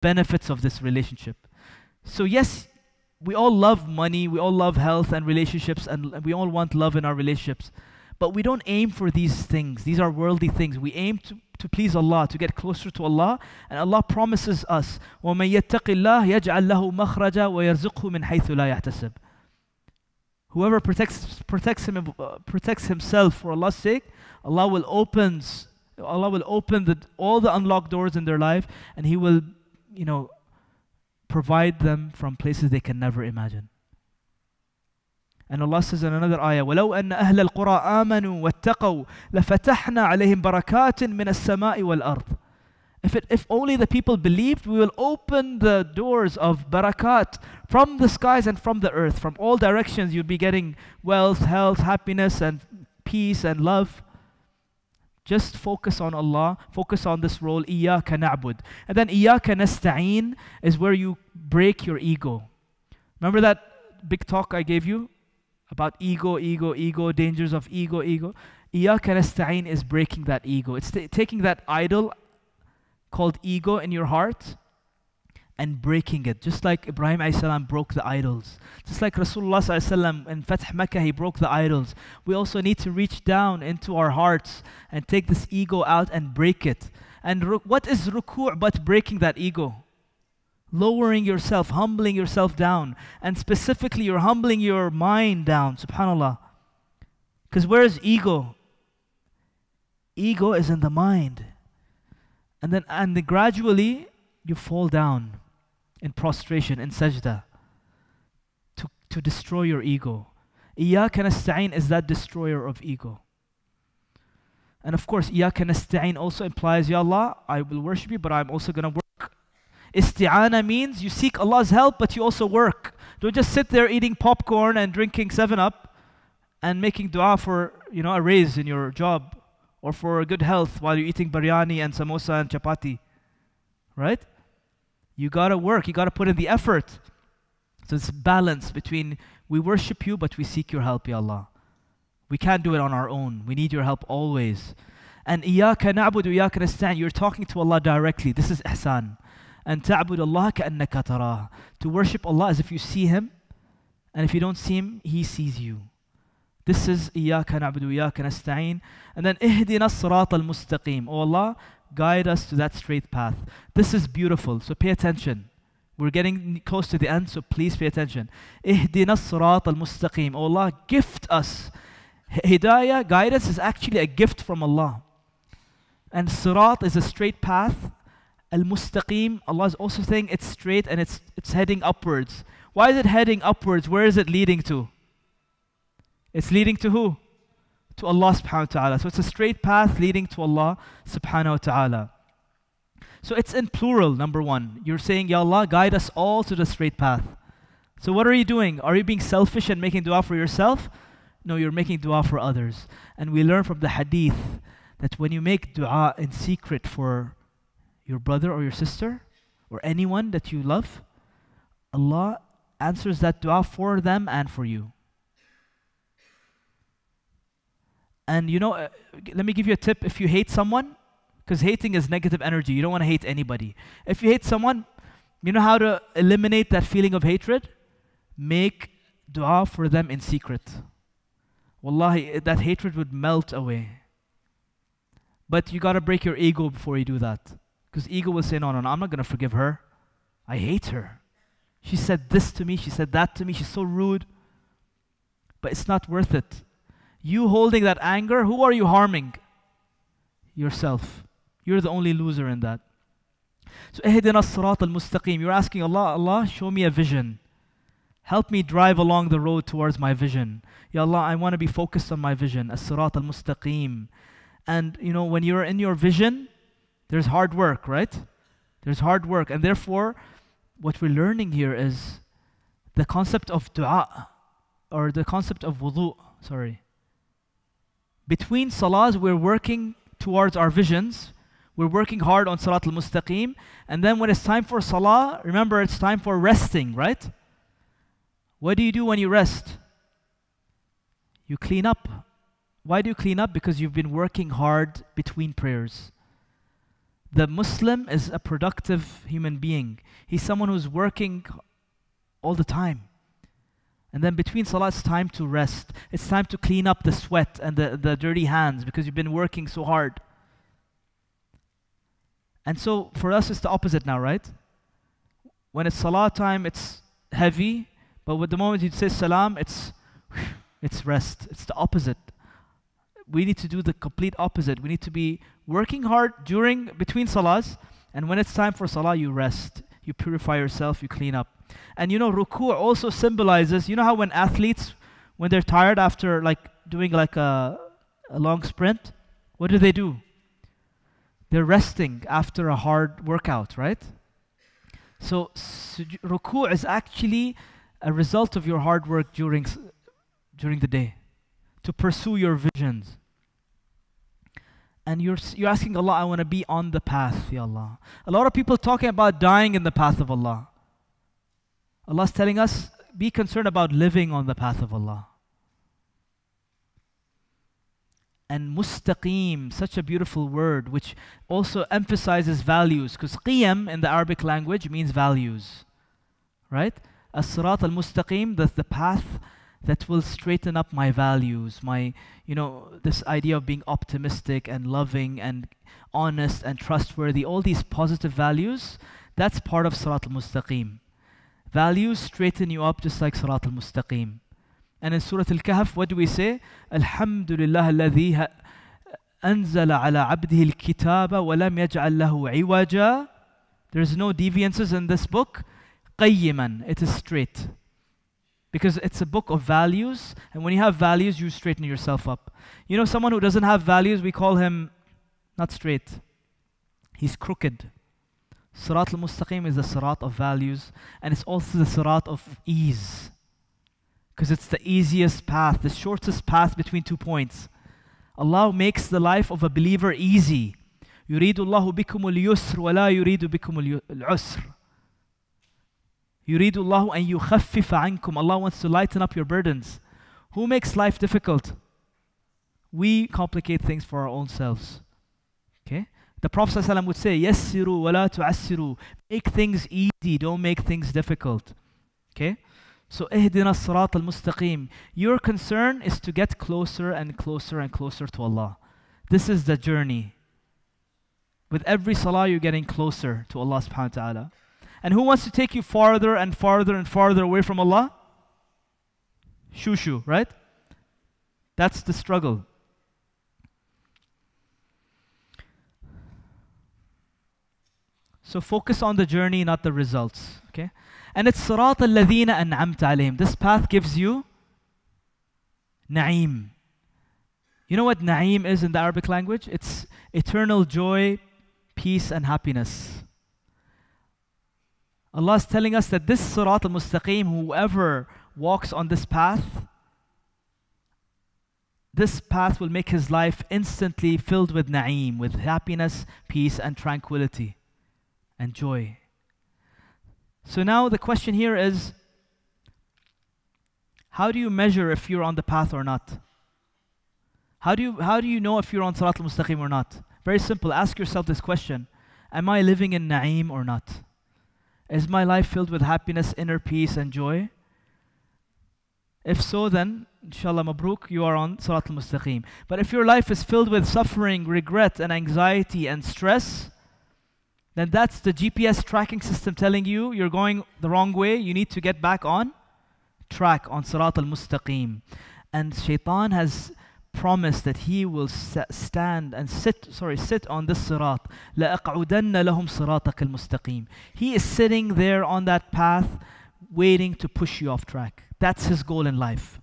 benefits of this relationship. So, yes, we all love money, we all love health and relationships, and we all want love in our relationships. But we don't aim for these things. These are worldly things. We aim to, to please Allah, to get closer to Allah. And Allah promises us, وَمَن يَتَّقِ اللَّهِ يَجْعَل لَهُ مَخْرَجًا وَيَرْزُقْهُ مِنْ حَيْثُ لَا يَحْتَسِبُ Whoever protects, protects, him, uh, protects himself for Allah's sake, Allah will opens, Allah will open the, all the unlocked doors in their life and He will, you know, provide them from places they can never imagine. And Allah says in another ayah, وَلَوْ أَنَّ أَهْلَ الْقُرَىٰ آمَنُوا وَاتَّقَوْا لَفَتَحْنَا عَلَيْهِمْ بَرَكَاتٍ مِنَ السَّمَاءِ وَالْأَرْضِ if, it, if only the people believed, we will open the doors of barakat from the skies and from the earth. From all directions, you'll be getting wealth, health, happiness, and peace and love. Just focus on Allah, focus on this role, Iyaka na'bud. And then Iyaka nasta'een is where you break your ego. Remember that big talk I gave you about ego, ego, ego, dangers of ego, ego? Iyaka nasta'een is breaking that ego. It's t- taking that idol called ego in your heart and breaking it. Just like Ibrahim salam broke the idols. Just like Rasulullah sallam in Fath Makkah, he broke the idols. We also need to reach down into our hearts and take this ego out and break it. And what is ruku' but breaking that ego? Lowering yourself, humbling yourself down. And specifically, you're humbling your mind down, subhanAllah. Because where is ego? Ego is in the mind. And then, and then gradually, you fall down in prostration, in sajda, to, to destroy your ego. Iyaka nasta'in is that destroyer of ego. And of course, Iyaka nasta'in also implies, Ya Allah, I will worship you, but I'm also going to work. Isti'ana means you seek Allah's help, but you also work. Don't just sit there eating popcorn and drinking 7-Up and making dua for, you know, a raise in your job or for good health while you're eating biryani and samosa and chapati. Right? You gotta work, you gotta put in the effort. So it's balance between we worship you, but we seek your help, Ya Allah. We can't do it on our own. We need your help always. And إِيَّاكَ نَعْبُدُ وإياك نستعين. You're talking to Allah directly. This is ihsan. And تعبد الله كأنك تراه. To worship Allah as if you see Him. And if you don't see Him, He sees you. This is إياك نعبد وإياك نستعين. And then اهدنا الصراط المستقيم. Oh Allah, guide us to that straight path. This is beautiful, so pay attention. We're getting close to the end, so please pay attention. Ihdina sirat al-mustaqim. Oh Allah, gift us. Hidayah, guidance is actually a gift from Allah. And sirat is a straight path. Al-mustaqim, Allah is also saying it's straight and it's, it's heading upwards. Why is it heading upwards? Where is it leading to? It's leading to who? To Allah subhanahu wa ta'ala. So it's a straight path leading to Allah subhanahu wa ta'ala. So it's in plural, number one. You're saying, Ya Allah, guide us all to the straight path. So what are you doing? Are you being selfish and making dua for yourself? No, you're making dua for others. And we learn from the hadith that when you make dua in secret for your brother or your sister or anyone that you love, Allah answers that dua for them and for you. And you know, uh, let me give you a tip. If you hate someone, because hating is negative energy, you don't want to hate anybody. If you hate someone, you know how to eliminate that feeling of hatred? Make dua for them in secret. Wallahi, that hatred would melt away. But you got to break your ego before you do that. Because ego will say, no, no, no, I'm not going to forgive her. I hate her. She said this to me, she said that to me, she's so rude. But it's not worth it. You holding that anger, who are you harming? Yourself. You're the only loser in that. So, اهدنا الصراط المستقيم. You're asking Allah, Allah, show me a vision. Help me drive along the road towards my vision. Ya Allah, I want to be focused on my vision. As-sirat al-mustaqim. And, you know, when you're in your vision, there's hard work, right? There's hard work. And therefore, what we're learning here is the concept of dua, or the concept of wudu, sorry between salahs, we're working towards our visions. We're working hard on Sirat al Mustaqim. And then when it's time for Salah, remember it's time for resting, right? What do you do when you rest? You clean up. Why do you clean up? Because you've been working hard between prayers. The Muslim is a productive human being. He's someone who's working all the time. And then between salah, it's time to rest. It's time to clean up the sweat and the, the dirty hands because you've been working so hard. And so for us, it's the opposite now, right? When it's salah time, it's heavy. But with the moment you say salam, it's, it's rest. It's the opposite. We need to do the complete opposite. We need to be working hard during, between salahs. And when it's time for salah, you rest. You purify yourself, you clean up. And you know, ruku' also symbolizes, you know how when athletes, when they're tired after like doing like a, a long sprint, what do they do? They're resting after a hard workout, right? So ruku' is actually a result of your hard work during, during the day to pursue your visions. And you're, you're asking Allah, I want to be on the path, Ya Allah. A lot of people talking about dying in the path of Allah. Allah's telling us, be concerned about living on the path of Allah. And mustaqim, such a beautiful word, which also emphasizes values, because qiyam in the Arabic language means values. Right? As-sirat al-mustaqim, that's the path that will straighten up my values, my, you know, this idea of being optimistic and loving and honest and trustworthy, all these positive values, that's part of sirat al-mustaqim values straighten you up just like Sirat al Mustaqim. And in Surah Al Kahf, what do we say? Alhamdulillah alladhi أنزل على عبده الكتاب ولم يجعل له عوجا There is no deviances in this book. قيما, it is straight. Because it's a book of values, and when you have values, you straighten yourself up. You know, someone who doesn't have values, we call him not straight. He's crooked. Sirat al-Mustaqim is the Sirat of values and it's also the Sirat of ease. Because it's the easiest path, the shortest path between two points. Allah makes the life of a believer easy. يريد الله بكم اليسر ولا يريد بكم العسر. يريد الله أن يخفف عنكم. Allah wants to lighten up your burdens. Who makes life difficult? We complicate things for our own selves. Okay? The Prophet ﷺ would say, Yassiru wa la tu'assiru. Make things easy, don't make things difficult. Okay? So, ihdina sirat al-mustaqim. Your concern is to get closer and closer and closer to Allah. This is the journey. With every salah, you're getting closer to Allah subhanahu wa ta'ala. And who wants to take you farther and farther and farther away from Allah? Shushu, right? That's the struggle. So focus on the journey, not the results. Okay? And it's Sirat al-Ladina an'amta alayhim. This path gives you na'im. You know what na'im is in the Arabic language? It's eternal joy, peace, and happiness. Allah is telling us that this Sirat al-Mustaqim, whoever walks on this path, this path will make his life instantly filled with na'im, with happiness, peace, and tranquility and joy. So now the question here is how do you measure if you're on the path or not? How do you, how do you know if you're on Sirat al Mustaqim or not? Very simple. Ask yourself this question Am I living in Na'im or not? Is my life filled with happiness, inner peace, and joy? If so, then, inshallah, mabruk, you are on Sirat al Mustaqim. But if your life is filled with suffering, regret, and anxiety and stress, then that's the GPS tracking system telling you you're going the wrong way. You need to get back on track on Sirat al Mustaqim. And Shaitan has promised that he will stand and sit, sorry, sit on this Sirat. لَأَقْعُدَنَّ لَهُمْ صِرَاطَكَ الْمُسْتَقِيمِ He is sitting there on that path waiting to push you off track. That's his goal in life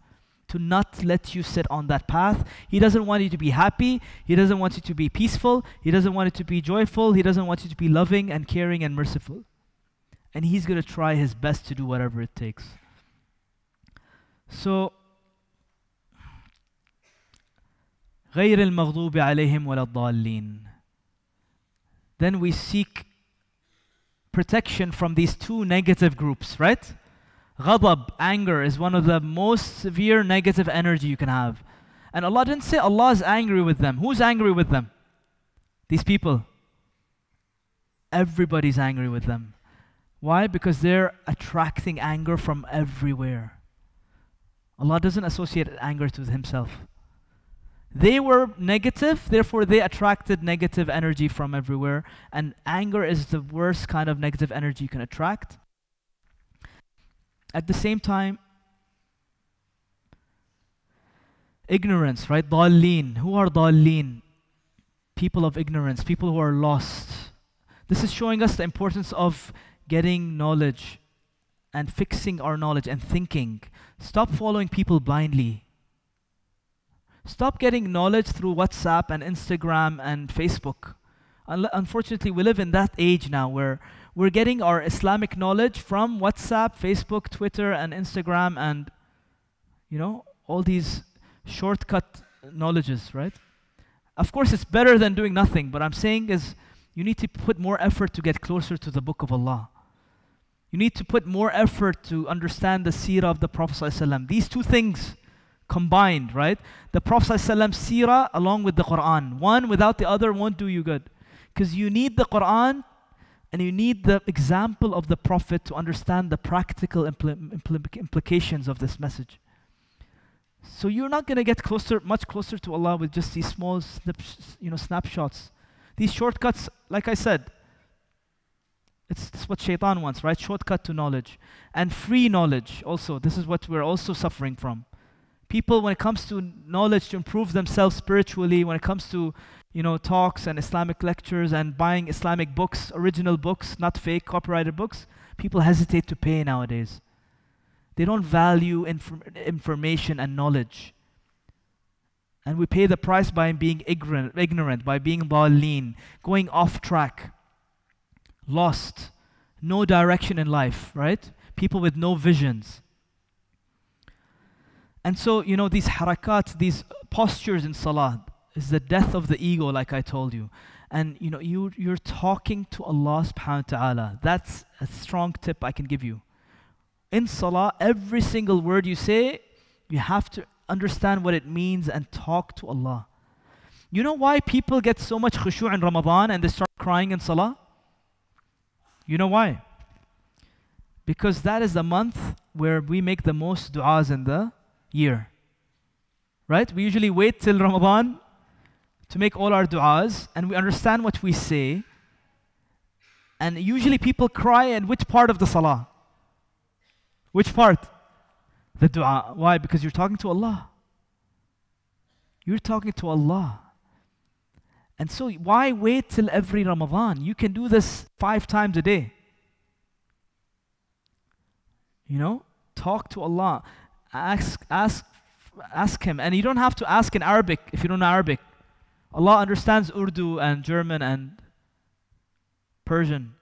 to not let you sit on that path. He doesn't want you to be happy. He doesn't want you to be peaceful. He doesn't want you to be joyful. He doesn't want you to be loving and caring and merciful. And he's going to try his best to do whatever it takes. So, غير المغضوب عليهم ولا الضالين. Then we seek protection from these two negative groups, right? Ghadab, anger, is one of the most severe negative energy you can have. And Allah didn't say Allah is angry with them. Who's angry with them? These people. everybody's angry with them. Why? Because they're attracting anger from everywhere. Allah doesn't associate anger to Himself. They were negative, therefore they attracted negative energy from everywhere. And anger is the worst kind of negative energy you can attract. At the same time, ignorance, right? Dallin. Who are dallin? People of ignorance, people who are lost. This is showing us the importance of getting knowledge and fixing our knowledge and thinking. Stop following people blindly. Stop getting knowledge through WhatsApp and Instagram and Facebook. Unfortunately, we live in that age now where we're getting our Islamic knowledge from WhatsApp, Facebook, Twitter, and Instagram, and you know all these shortcut knowledges, right? Of course, it's better than doing nothing. But I'm saying is you need to put more effort to get closer to the Book of Allah. You need to put more effort to understand the seerah of the Prophet ﷺ. These two things combined, right? The Prophet ﷺ seerah along with the Quran. One without the other won't do you good. Because you need the Quran and you need the example of the Prophet to understand the practical impl- impl- implications of this message. So you're not going to get closer, much closer to Allah with just these small you know, snapshots. These shortcuts, like I said, it's, it's what shaitan wants, right? Shortcut to knowledge. And free knowledge also. This is what we're also suffering from. People, when it comes to knowledge to improve themselves spiritually, when it comes to you know, talks and Islamic lectures and buying Islamic books, original books, not fake copyrighted books, people hesitate to pay nowadays. They don't value inf- information and knowledge. And we pay the price by being ignorant, ignorant by being lean, going off track, lost, no direction in life, right? People with no visions. And so, you know, these harakat, these postures in salah, is the death of the ego, like I told you. And you know, you you're talking to Allah subhanahu wa ta'ala. That's a strong tip I can give you. In salah, every single word you say, you have to understand what it means and talk to Allah. You know why people get so much khushu' in Ramadan and they start crying in salah? You know why? Because that is the month where we make the most du'as in the year. Right? We usually wait till Ramadan to make all our du'as and we understand what we say. And usually people cry in which part of the salah? Which part? The dua. Why? Because you're talking to Allah. You're talking to Allah. And so, why wait till every Ramadan? You can do this five times a day. You know, talk to Allah. Ask, ask, ask Him. And you don't have to ask in Arabic if you don't know Arabic. Allah understands Urdu and German and Persian.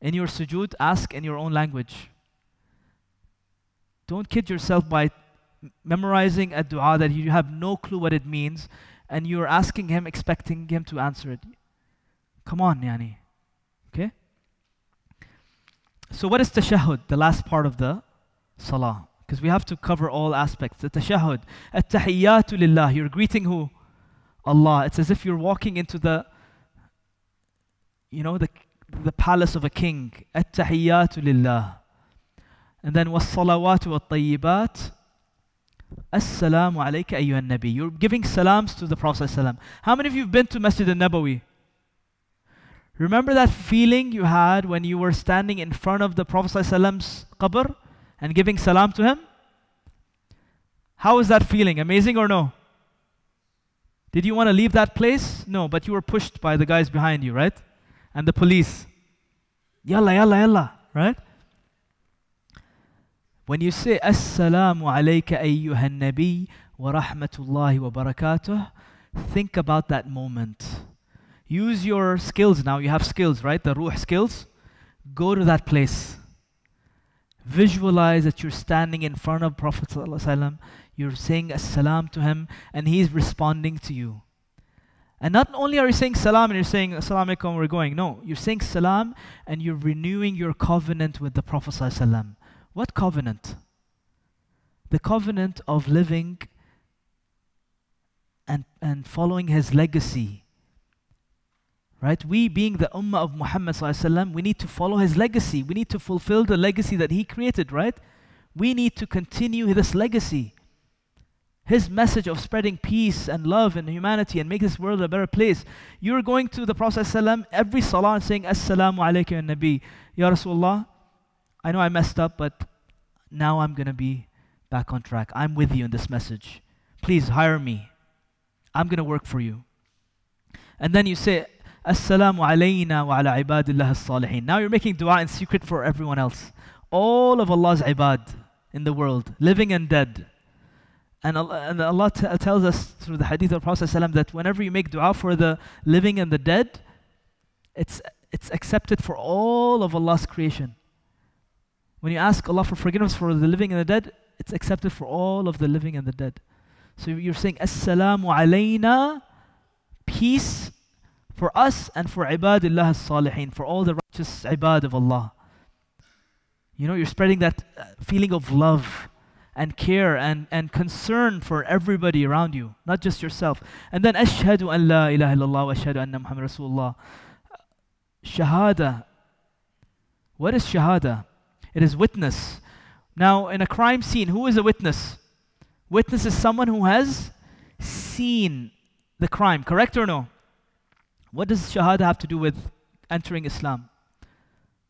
In your sujood, ask in your own language. Don't kid yourself by memorizing a dua that you have no clue what it means and you're asking Him, expecting Him to answer it. Come on, Yani. Okay? So, what is tashahud, the last part of the salah? Because we have to cover all aspects. The tashahud. At tahiyyatu lillah. You're greeting who? Allah. It's as if you're walking into the, you know, the, the palace of a king. At-tahiyyatu lillah. And then was-salawatu wa-tayyibat. Assalamu alayka ayyuhan nabi. You're giving salams to the Prophet How many of you have been to Masjid al-Nabawi? Remember that feeling you had when you were standing in front of the Prophet Prophet's qabr and giving salam to him? How was that feeling? Amazing or no? Did you want to leave that place? No, but you were pushed by the guys behind you, right? And the police. Yalla, yalla, yalla, right? When you say Assalamu alayka ayyuhan nabi wa rahmatullahi wa barakatuh, think about that moment. Use your skills now. You have skills, right? The ruh skills. Go to that place. Visualize that you're standing in front of Prophet you're saying salam to him, and he's responding to you. And not only are you saying salam and you're saying assalamu alaikum, we're going. No, you're saying salam and you're renewing your covenant with the Prophet. ﷺ. What covenant? The covenant of living and, and following his legacy. Right? We, being the ummah of Muhammad, we need to follow his legacy. We need to fulfill the legacy that he created, right? We need to continue this legacy. His message of spreading peace and love and humanity and make this world a better place. You're going to the Prophet every salah and saying, Assalamu alaykum ya Nabi. Ya Rasulullah, I know I messed up, but now I'm going to be back on track. I'm with you in this message. Please hire me. I'm going to work for you. And then you say, Assalamu alayna wa ala ibadillah salihin. Now you're making dua in secret for everyone else. All of Allah's ibad in the world, living and dead. And Allah, and Allah tells us through the hadith of Prophet ﷺ that whenever you make dua for the living and the dead, it's, it's accepted for all of Allah's creation. When you ask Allah for forgiveness for the living and the dead, it's accepted for all of the living and the dead. So you're saying, Assalamu alayna, peace for us and for ibadillah as-salihin, for all the righteous ibad of Allah. You know, you're spreading that uh, feeling of love and care and, and concern for everybody around you, not just yourself. And then, Ashhadu an la ilaha illallah wa ashhadu anna Muhammad Rasulullah. Shahada. What is Shahada? It is witness. Now, in a crime scene, who is a witness? Witness is someone who has seen the crime, correct or no? What does Shahada have to do with entering Islam?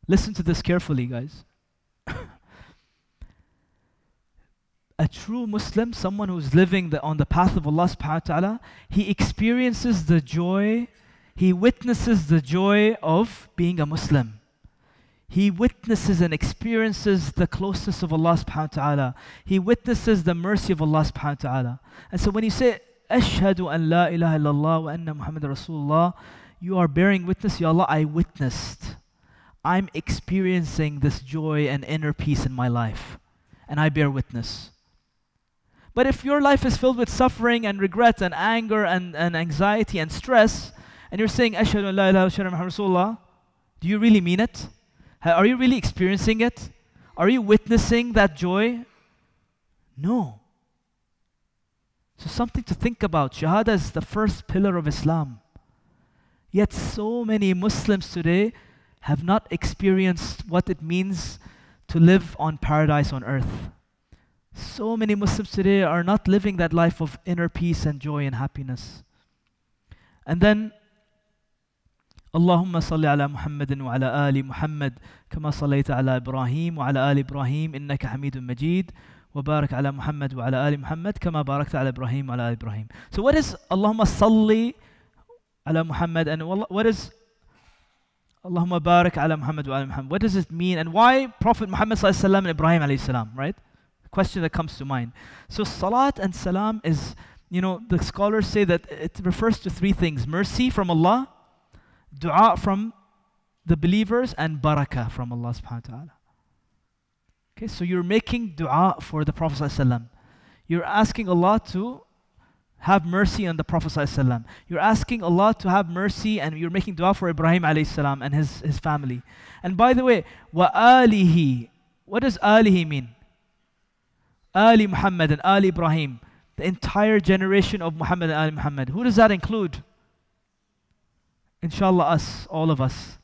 Listen to this carefully, guys. a true Muslim, someone who's living the, on the path of Allah subhanahu wa ta'ala, he experiences the joy, he witnesses the joy of being a Muslim he witnesses and experiences the closeness of Allah subhanahu wa ta'ala. He witnesses the mercy of Allah subhanahu wa ta'ala. And so when you say, Ashhadu an la ilaha illallah wa anna Muhammad Rasulullah, you are bearing witness, Ya Allah, I witnessed. I'm experiencing this joy and inner peace in my life. And I bear witness. But if your life is filled with suffering and regret and anger and, and anxiety and stress, and you're saying, Ashhadu an la ilaha Rasulullah, do you really mean it? Are you really experiencing it? Are you witnessing that joy? No. So, something to think about. Shahada is the first pillar of Islam. Yet, so many Muslims today have not experienced what it means to live on paradise on earth. So many Muslims today are not living that life of inner peace and joy and happiness. And then اللهم صل على محمد وعلى آل محمد كما صليت على إبراهيم وعلى آل إبراهيم إنك حميد مجيد وبارك على محمد وعلى آل محمد كما باركت على إبراهيم وعلى آل إبراهيم So what is اللهم صل على محمد and what is اللهم بارك على محمد وعلى محمد What does it mean and why Prophet Muhammad صلى الله عليه وسلم and Ibrahim عليه السلام right the question that comes to mind So salat and salam is you know the scholars say that it refers to three things mercy from Allah dua from the believers and barakah from Allah subhanahu wa ta'ala. Okay, so you're making dua for the Prophet. You're asking Allah to have mercy on the Prophet. You're asking Allah to have mercy and you're making dua for Ibrahim alayhi and his, his family. And by the way, wa alihi. What does alihi mean? Ali Muhammad and Ali Ibrahim. The entire generation of Muhammad and Ali Muhammad. Who does that include? Inshallah, us, all of us.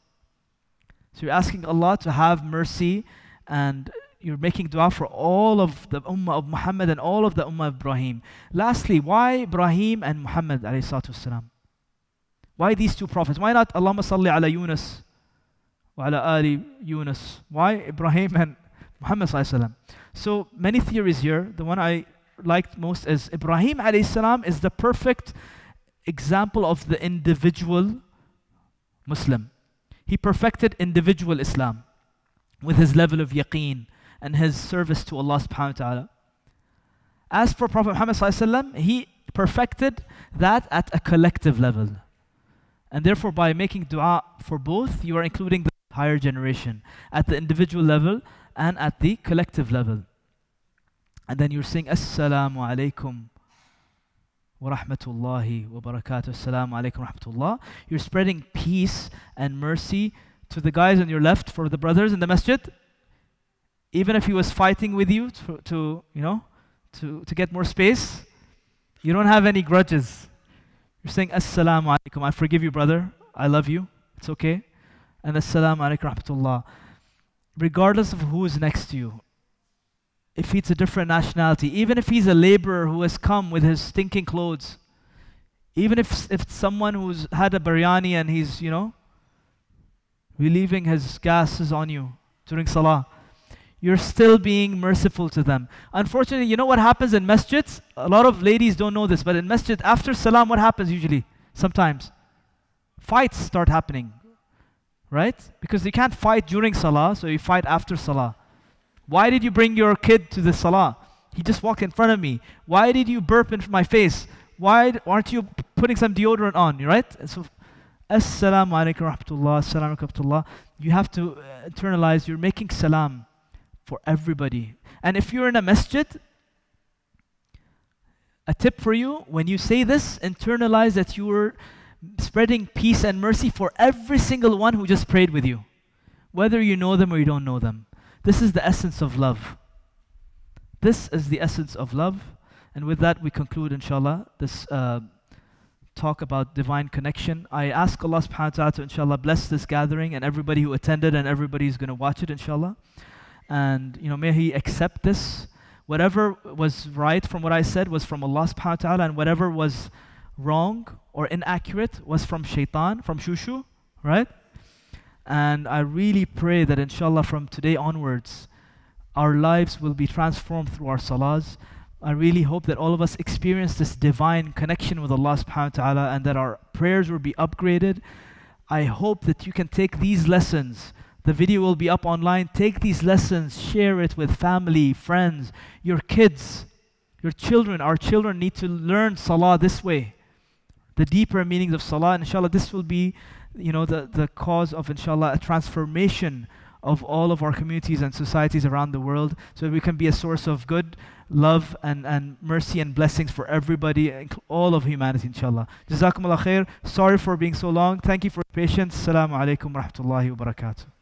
So you're asking Allah to have mercy and you're making dua for all of the ummah of Muhammad and all of the ummah of Ibrahim. Lastly, why Ibrahim and Muhammad والسلام? Why these two prophets? Why not Allahumma salli ala Yunus wa ala ali Yunus? Why Ibrahim and Muhammad sallallahu so many theories here. The one I liked most is Ibrahim alayhi salam is the perfect example of the individual Muslim. He perfected individual Islam with his level of yaqeen and his service to Allah subhanahu wa ta'ala. As for Prophet Muhammad he perfected that at a collective level. And therefore, by making dua for both, you are including the higher generation at the individual level and at the collective level. And then you're saying, Assalamu alaikum wa rahmatullahi wa barakatuh. Assalamu alaikum wa rahmatullah. You're spreading peace and mercy to the guys on your left for the brothers in the masjid. Even if he was fighting with you to, to you know, to, to get more space, you don't have any grudges. You're saying, Assalamu alaikum. I forgive you, brother. I love you. It's okay. And Assalamu alaikum rahmatullah. Regardless of who is next to you, if he's a different nationality, even if he's a laborer who has come with his stinking clothes, even if if someone who's had a biryani and he's, you know, relieving his gases on you during salah, you're still being merciful to them. Unfortunately, you know what happens in masjids? A lot of ladies don't know this, but in masjid, after salam, what happens usually? Sometimes. Fights start happening. Right? Because you can't fight during salah, so you fight after salah. Why did you bring your kid to the salah? He just walked in front of me. Why did you burp in my face? Why aren't you putting some deodorant on? Right? So, Assalamu alaikum rahmatullah, assalamu alaikum You have to uh, internalize, you're making salam for everybody. And if you're in a masjid, a tip for you when you say this, internalize that you're spreading peace and mercy for every single one who just prayed with you, whether you know them or you don't know them. This is the essence of love. This is the essence of love. And with that, we conclude, inshallah, this uh, talk about divine connection. I ask Allah subhanahu wa ta'ala to, inshallah, bless this gathering and everybody who attended and everybody who's going to watch it, inshallah. And, you know, may He accept this. Whatever was right from what I said was from Allah subhanahu wa ta'ala, and whatever was wrong or inaccurate was from shaitan, from shushu, right? And I really pray that inshallah from today onwards, our lives will be transformed through our salahs. I really hope that all of us experience this divine connection with Allah subhanahu wa ta'ala and that our prayers will be upgraded. I hope that you can take these lessons. The video will be up online. Take these lessons, share it with family, friends, your kids, your children. Our children need to learn salah this way the deeper meanings of salah. Inshallah, this will be, you know, the, the cause of, inshallah, a transformation of all of our communities and societies around the world so we can be a source of good, love, and, and mercy and blessings for everybody, and all of humanity, inshallah. Jazakumullah khair. Sorry for being so long. Thank you for your patience. Assalamu alaikum wa rahmatullahi wa barakatuh.